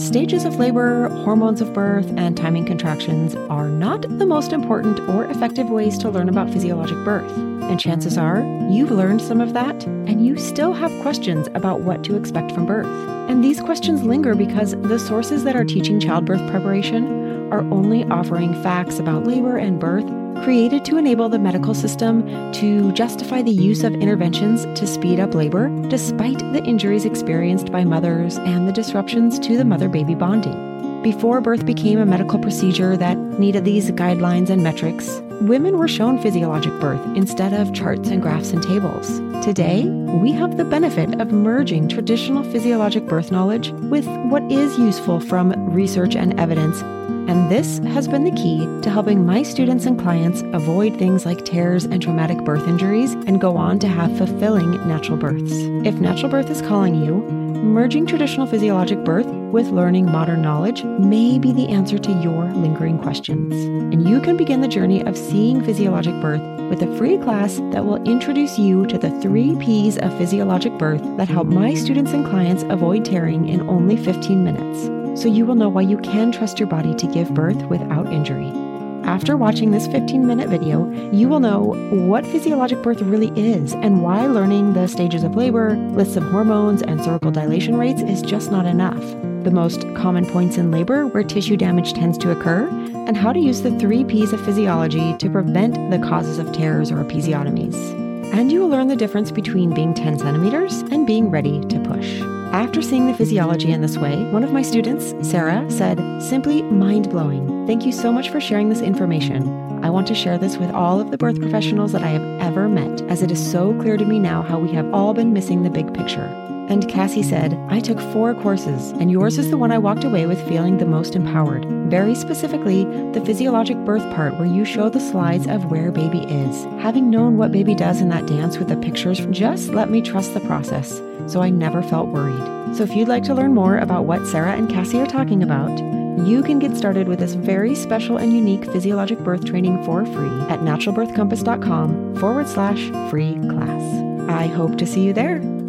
Stages of labor, hormones of birth, and timing contractions are not the most important or effective ways to learn about physiologic birth. And chances are you've learned some of that, and you still have questions about what to expect from birth. And these questions linger because the sources that are teaching childbirth preparation are only offering facts about labor and birth created to enable the medical system to justify the use of interventions to speed up labor, despite the injuries experienced by mothers and the disruptions to the mother baby bonding. Before birth became a medical procedure that needed these guidelines and metrics, women were shown physiologic birth instead of charts and graphs and tables. Today, we have the benefit of merging traditional physiologic birth knowledge with what is useful from research and evidence and this has been the key to helping my students and clients avoid things like tears and traumatic birth injuries and go on to have fulfilling natural births. If natural birth is calling you, merging traditional physiologic birth with learning modern knowledge may be the answer to your lingering questions. And you can begin the journey of seeing physiologic birth with a free class that will introduce you to the three P's of physiologic birth that help my students and clients avoid tearing in only 15 minutes so you will know why you can trust your body to give birth without injury. After watching this 15 minute video, you will know what physiologic birth really is and why learning the stages of labor, lists of hormones, and cervical dilation rates is just not enough. The most common points in labor where tissue damage tends to occur, and how to use the three P's of physiology to prevent the causes of tears or episiotomies. And you will learn the difference between being 10 centimeters and being ready to push. After seeing the physiology in this way, one of my students, Sarah, said, simply mind blowing. Thank you so much for sharing this information. I want to share this with all of the birth professionals that I have ever met, as it is so clear to me now how we have all been missing the big picture. And Cassie said, I took four courses, and yours is the one I walked away with feeling the most empowered. Very specifically, the physiologic birth part where you show the slides of where baby is. Having known what baby does in that dance with the pictures just let me trust the process, so I never felt worried. So if you'd like to learn more about what Sarah and Cassie are talking about, you can get started with this very special and unique physiologic birth training for free at naturalbirthcompass.com forward slash free class. I hope to see you there.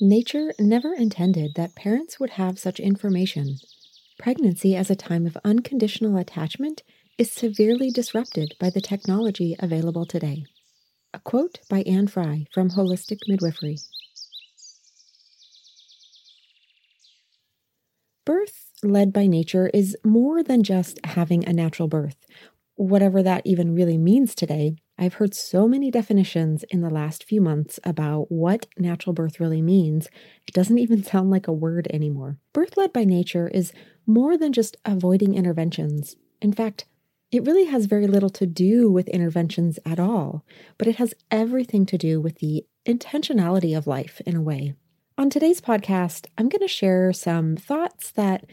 Nature never intended that parents would have such information. Pregnancy as a time of unconditional attachment is severely disrupted by the technology available today. A quote by Anne Frye from Holistic Midwifery. Birth led by nature is more than just having a natural birth, whatever that even really means today. I've heard so many definitions in the last few months about what natural birth really means. It doesn't even sound like a word anymore. Birth led by nature is more than just avoiding interventions. In fact, it really has very little to do with interventions at all, but it has everything to do with the intentionality of life in a way. On today's podcast, I'm going to share some thoughts that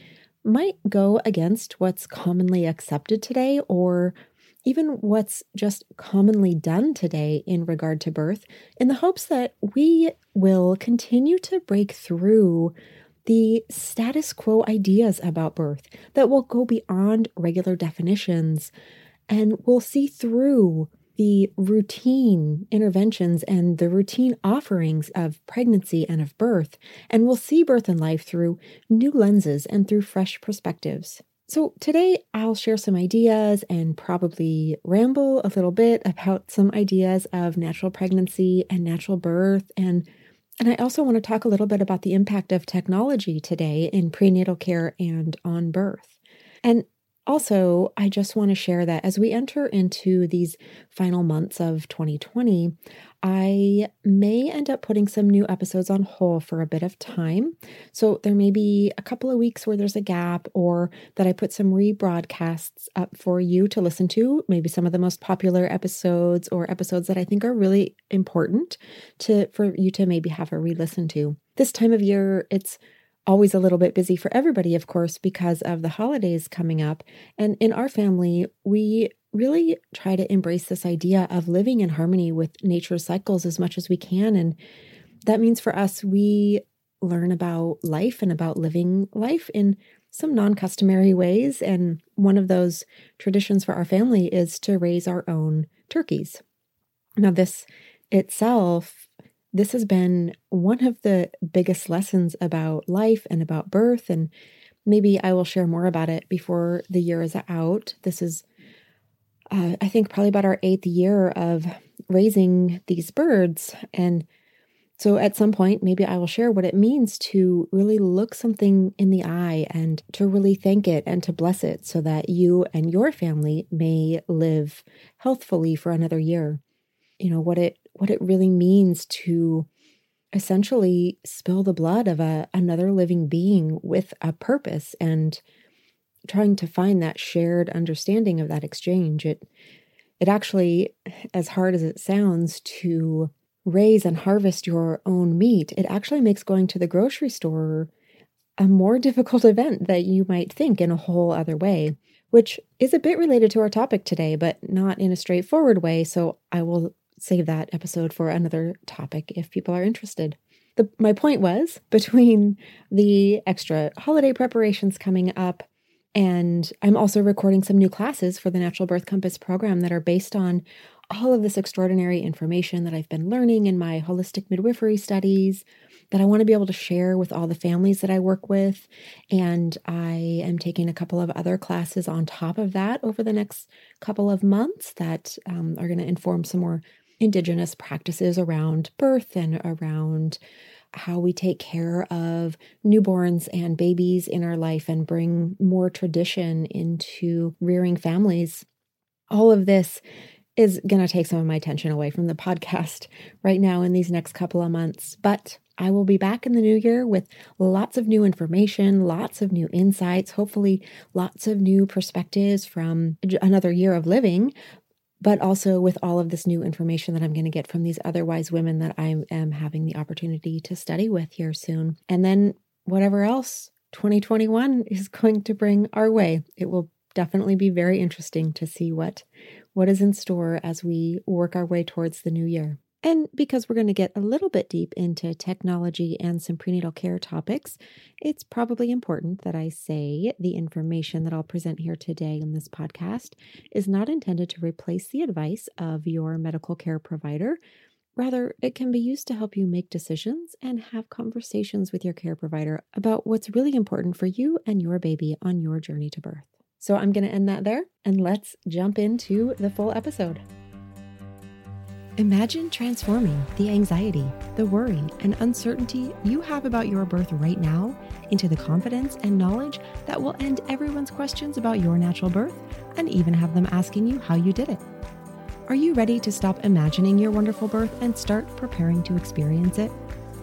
might go against what's commonly accepted today or even what's just commonly done today in regard to birth, in the hopes that we will continue to break through the status quo ideas about birth that will go beyond regular definitions and will see through the routine interventions and the routine offerings of pregnancy and of birth, and will see birth and life through new lenses and through fresh perspectives. So, today I'll share some ideas and probably ramble a little bit about some ideas of natural pregnancy and natural birth. And, and I also want to talk a little bit about the impact of technology today in prenatal care and on birth. And also, I just want to share that as we enter into these final months of 2020, I may end up putting some new episodes on hold for a bit of time. So there may be a couple of weeks where there's a gap, or that I put some rebroadcasts up for you to listen to, maybe some of the most popular episodes or episodes that I think are really important to for you to maybe have a re-listen to. This time of year, it's always a little bit busy for everybody, of course, because of the holidays coming up. And in our family, we really try to embrace this idea of living in harmony with nature's cycles as much as we can. And that means for us, we learn about life and about living life in some non customary ways. And one of those traditions for our family is to raise our own turkeys. Now, this itself this has been one of the biggest lessons about life and about birth. And maybe I will share more about it before the year is out. This is, uh, I think, probably about our eighth year of raising these birds. And so at some point, maybe I will share what it means to really look something in the eye and to really thank it and to bless it so that you and your family may live healthfully for another year. You know, what it what it really means to essentially spill the blood of a, another living being with a purpose and trying to find that shared understanding of that exchange. It it actually, as hard as it sounds to raise and harvest your own meat, it actually makes going to the grocery store a more difficult event that you might think in a whole other way, which is a bit related to our topic today, but not in a straightforward way. So I will save that episode for another topic if people are interested. The, my point was between the extra holiday preparations coming up, and I'm also recording some new classes for the Natural Birth Compass program that are based on all of this extraordinary information that I've been learning in my holistic midwifery studies that I want to be able to share with all the families that I work with. And I am taking a couple of other classes on top of that over the next couple of months that um, are going to inform some more Indigenous practices around birth and around how we take care of newborns and babies in our life and bring more tradition into rearing families. All of this is going to take some of my attention away from the podcast right now in these next couple of months. But I will be back in the new year with lots of new information, lots of new insights, hopefully, lots of new perspectives from another year of living, but also with all of this new information that I'm going to get from these other wise women that I am having the opportunity to study with here soon. And then whatever else 2021 is going to bring our way. It will definitely be very interesting to see what what is in store as we work our way towards the new year. And because we're going to get a little bit deep into technology and some prenatal care topics, it's probably important that I say the information that I'll present here today in this podcast is not intended to replace the advice of your medical care provider. Rather, it can be used to help you make decisions and have conversations with your care provider about what's really important for you and your baby on your journey to birth. So I'm going to end that there and let's jump into the full episode. Imagine transforming the anxiety, the worry, and uncertainty you have about your birth right now into the confidence and knowledge that will end everyone's questions about your natural birth and even have them asking you how you did it. Are you ready to stop imagining your wonderful birth and start preparing to experience it?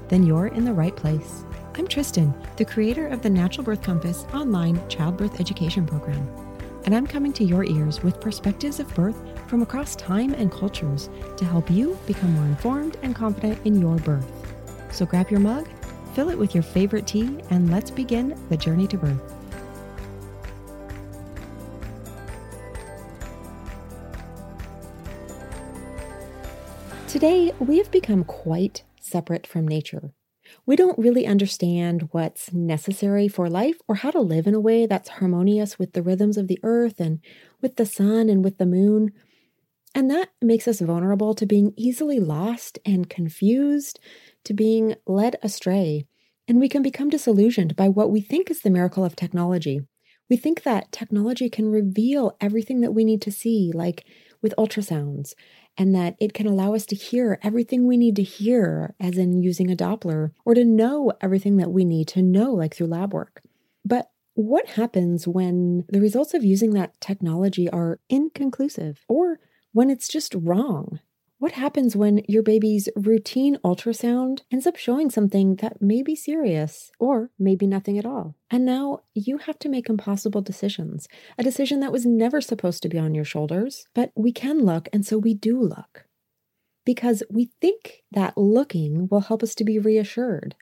Then you're in the right place. I'm Tristan, the creator of the Natural Birth Compass online childbirth education program. And I'm coming to your ears with perspectives of birth from across time and cultures to help you become more informed and confident in your birth. So grab your mug, fill it with your favorite tea, and let's begin the journey to birth. Today, we have become quite separate from nature. We don't really understand what's necessary for life or how to live in a way that's harmonious with the rhythms of the earth and with the sun and with the moon. And that makes us vulnerable to being easily lost and confused, to being led astray. And we can become disillusioned by what we think is the miracle of technology. We think that technology can reveal everything that we need to see, like with ultrasounds, and that it can allow us to hear everything we need to hear, as in using a Doppler, or to know everything that we need to know, like through lab work. But what happens when the results of using that technology are inconclusive or when it's just wrong? What happens when your baby's routine ultrasound ends up showing something that may be serious or maybe nothing at all? And now you have to make impossible decisions, a decision that was never supposed to be on your shoulders, but we can look, and so we do look. Because we think that looking will help us to be reassured.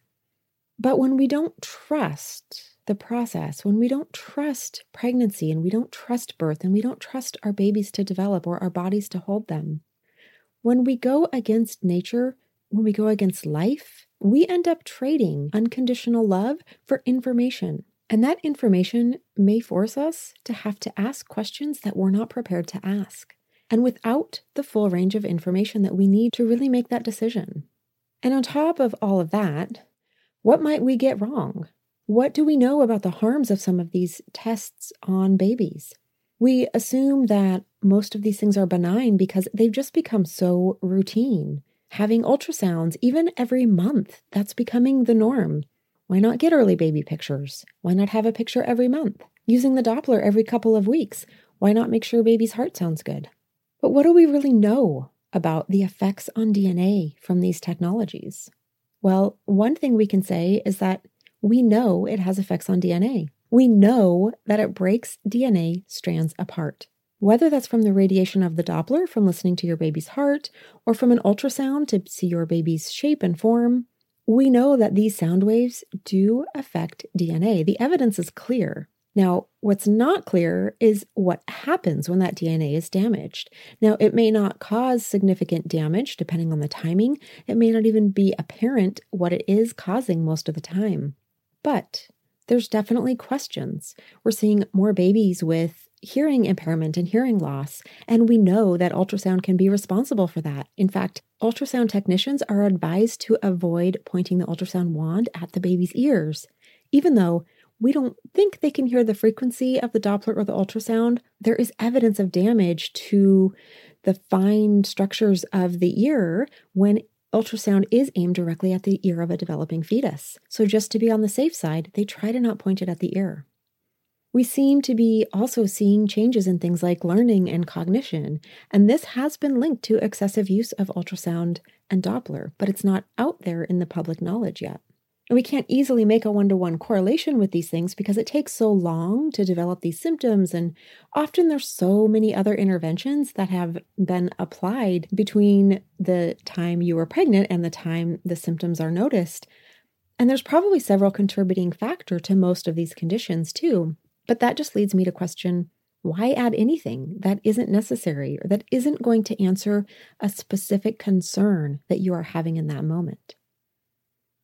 But when we don't trust the process, when we don't trust pregnancy and we don't trust birth and we don't trust our babies to develop or our bodies to hold them, when we go against nature, when we go against life, we end up trading unconditional love for information. And that information may force us to have to ask questions that we're not prepared to ask. And without the full range of information that we need to really make that decision. And on top of all of that, what might we get wrong? What do we know about the harms of some of these tests on babies? We assume that most of these things are benign because they've just become so routine. Having ultrasounds, even every month, that's becoming the norm. Why not get early baby pictures? Why not have a picture every month? Using the Doppler every couple of weeks. Why not make sure baby's heart sounds good? But what do we really know about the effects on DNA from these technologies? Well, one thing we can say is that we know it has effects on DNA. We know that it breaks DNA strands apart. Whether that's from the radiation of the Doppler from listening to your baby's heart, or from an ultrasound to see your baby's shape and form, we know that these sound waves do affect DNA. The evidence is clear. Now, what's not clear is what happens when that DNA is damaged. Now, it may not cause significant damage depending on the timing. It may not even be apparent what it is causing most of the time. But there's definitely questions. We're seeing more babies with hearing impairment and hearing loss, and we know that ultrasound can be responsible for that. In fact, ultrasound technicians are advised to avoid pointing the ultrasound wand at the baby's ears. Even though we don't think they can hear the frequency of the Doppler or the ultrasound, there is evidence of damage to the fine structures of the ear when ultrasound is aimed directly at the ear of a developing fetus. So, just to be on the safe side, they try to not point it at the ear. We seem to be also seeing changes in things like learning and cognition, and this has been linked to excessive use of ultrasound and Doppler, but it's not out there in the public knowledge yet. We can't easily make a one to one correlation with these things because it takes so long to develop these symptoms. And often there's so many other interventions that have been applied between the time you were pregnant and the time the symptoms are noticed. And there's probably several contributing factor to most of these conditions too. But that just leads me to question why add anything that isn't necessary or that isn't going to answer a specific concern that you are having in that moment?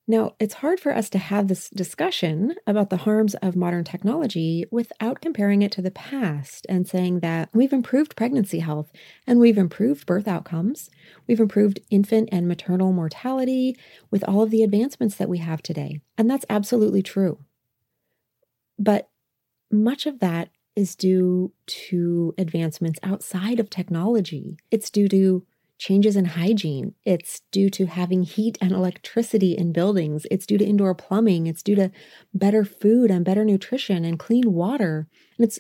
Now, it's hard for us to have this discussion about the harms of modern technology without comparing it to the past and saying that we've improved pregnancy health and we've improved birth outcomes. We've improved infant and maternal mortality with all of the advancements that we have today. And that's absolutely true. But much of that is due to advancements outside of technology. It's due to changes in hygiene. It's due to having heat and electricity in buildings. It's due to indoor plumbing. It's due to better food and better nutrition and clean water. And it's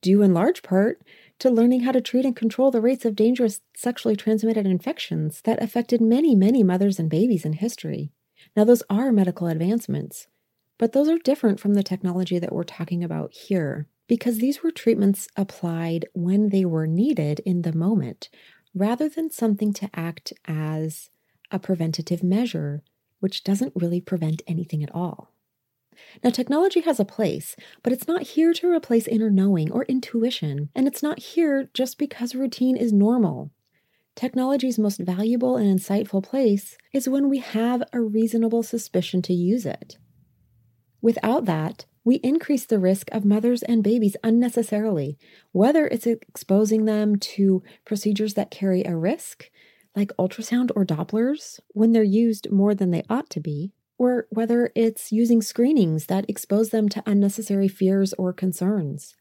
due in large part to learning how to treat and control the rates of dangerous sexually transmitted infections that affected many, many mothers and babies in history. Now, those are medical advancements, but those are different from the technology that we're talking about here because these were treatments applied when they were needed in the moment rather than something to act as a preventative measure, which doesn't really prevent anything at all. Now, technology has a place, but it's not here to replace inner knowing or intuition, and it's not here just because routine is normal. Technology's most valuable and insightful place is when we have a reasonable suspicion to use it. Without that, we increase the risk of mothers and babies unnecessarily, whether it's exposing them to procedures that carry a risk, like ultrasound or Dopplers, when they're used more than they ought to be, or whether it's using screenings that expose them to unnecessary fears or concerns.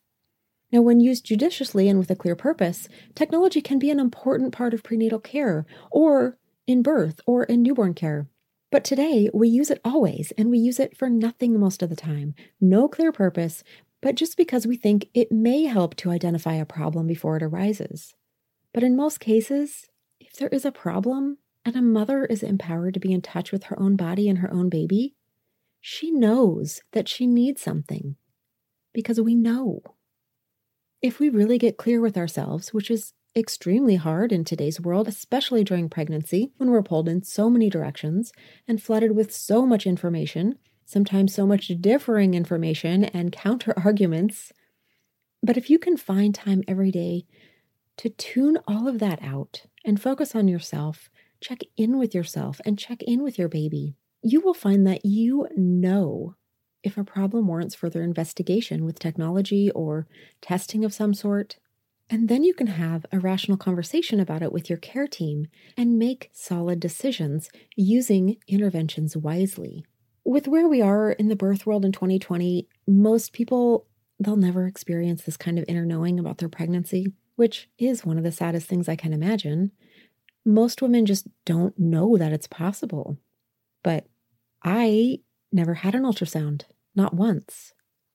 Now, when used judiciously and with a clear purpose, technology can be an important part of prenatal care, or in birth, or in newborn care. But today, we use it always, and we use it for nothing most of the time. No clear purpose, but just because we think it may help to identify a problem before it arises. But in most cases, if there is a problem and a mother is empowered to be in touch with her own body and her own baby, she knows that she needs something because we know. If we really get clear with ourselves, which is extremely hard in today's world, especially during pregnancy when we're pulled in so many directions and flooded with so much information, sometimes so much differing information and counter arguments. But if you can find time every day to tune all of that out and focus on yourself, check in with yourself and check in with your baby, you will find that you know if a problem warrants further investigation with technology or testing of some sort And then you can have a rational conversation about it with your care team and make solid decisions using interventions wisely. With where we are in the birth world in 2020, most people, they'll never experience this kind of inner knowing about their pregnancy, which is one of the saddest things I can imagine. Most women just don't know that it's possible. But I never had an ultrasound, not once.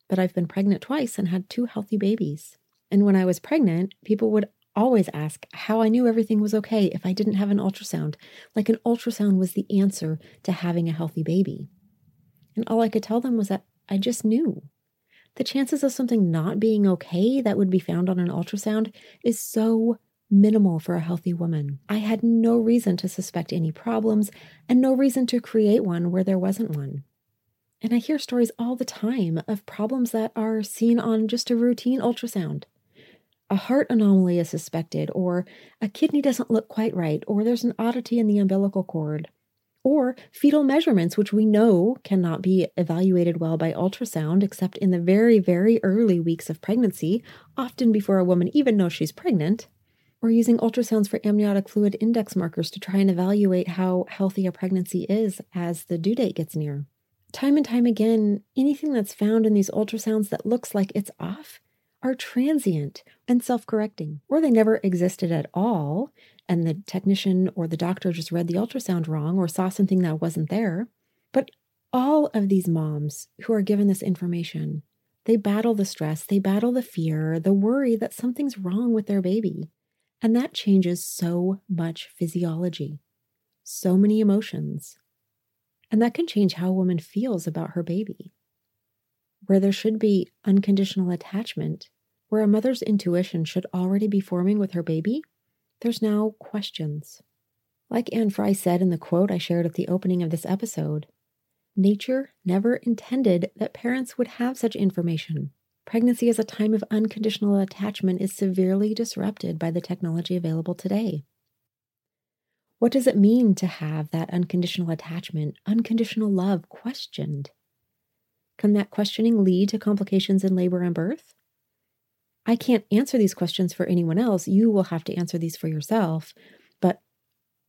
But I've been pregnant twice and had two healthy babies. And when I was pregnant, people would always ask how I knew everything was okay if I didn't have an ultrasound, like an ultrasound was the answer to having a healthy baby. And all I could tell them was that I just knew. The chances of something not being okay that would be found on an ultrasound is so minimal for a healthy woman. I had no reason to suspect any problems and no reason to create one where there wasn't one. And I hear stories all the time of problems that are seen on just a routine ultrasound. A heart anomaly is suspected, or a kidney doesn't look quite right, or there's an oddity in the umbilical cord, or fetal measurements, which we know cannot be evaluated well by ultrasound except in the very, very early weeks of pregnancy, often before a woman even knows she's pregnant or using ultrasounds for amniotic fluid index markers to try and evaluate how healthy a pregnancy is as the due date gets near. Time and time again, anything that's found in these ultrasounds that looks like it's off are transient and self correcting, or they never existed at all, and the technician or the doctor just read the ultrasound wrong or saw something that wasn't there. But all of these moms who are given this information, they battle the stress, they battle the fear, the worry that something's wrong with their baby. And that changes so much physiology, so many emotions. And that can change how a woman feels about her baby. Where there should be unconditional attachment, where a mother's intuition should already be forming with her baby, there's now questions. Like Anne Frye said in the quote I shared at the opening of this episode, nature never intended that parents would have such information. Pregnancy as a time of unconditional attachment is severely disrupted by the technology available today. What does it mean to have that unconditional attachment, unconditional love questioned? Can that questioning lead to complications in labor and birth? I can't answer these questions for anyone else. You will have to answer these for yourself. But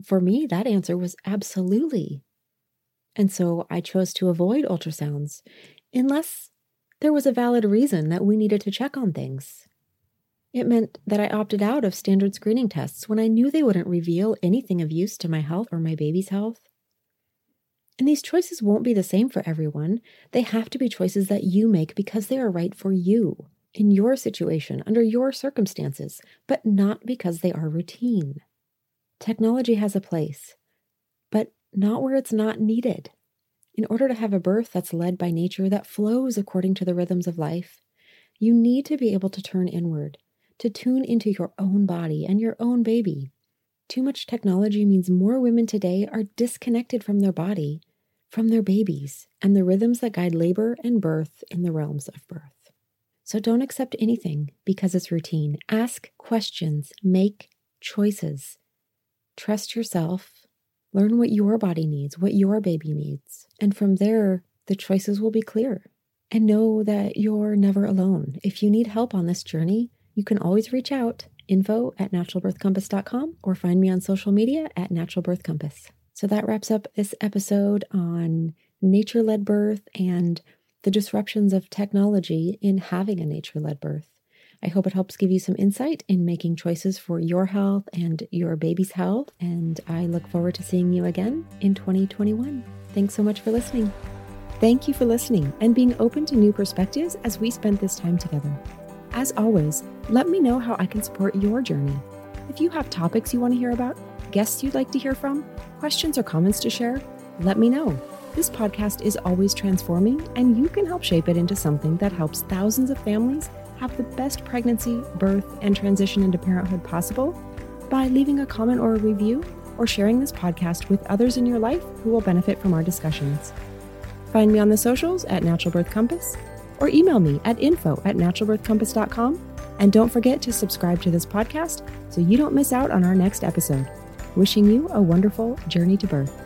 for me, that answer was absolutely. And so I chose to avoid ultrasounds unless there was a valid reason that we needed to check on things. It meant that I opted out of standard screening tests when I knew they wouldn't reveal anything of use to my health or my baby's health. And these choices won't be the same for everyone. They have to be choices that you make because they are right for you, in your situation, under your circumstances, but not because they are routine. Technology has a place, but not where it's not needed. In order to have a birth that's led by nature, that flows according to the rhythms of life, you need to be able to turn inward, to tune into your own body and your own baby. Too much technology means more women today are disconnected from their body, from their babies, and the rhythms that guide labor and birth in the realms of birth. So don't accept anything because it's routine. Ask questions, make choices. Trust yourself Learn what your body needs, what your baby needs. And from there, the choices will be clear. And know that you're never alone. If you need help on this journey, you can always reach out info at naturalbirthcompass.com or find me on social media at naturalbirthcompass. So that wraps up this episode on nature led birth and the disruptions of technology in having a nature led birth. I hope it helps give you some insight in making choices for your health and your baby's health. And I look forward to seeing you again in 2021. Thanks so much for listening. Thank you for listening and being open to new perspectives as we spent this time together. As always, let me know how I can support your journey. If you have topics you want to hear about, guests you'd like to hear from, questions or comments to share, let me know. This podcast is always transforming, and you can help shape it into something that helps thousands of families have the best pregnancy, birth, and transition into parenthood possible by leaving a comment or a review or sharing this podcast with others in your life who will benefit from our discussions. Find me on the socials at Natural Birth Compass or email me at info at naturalbirthcompass.com. And don't forget to subscribe to this podcast so you don't miss out on our next episode. Wishing you a wonderful journey to birth.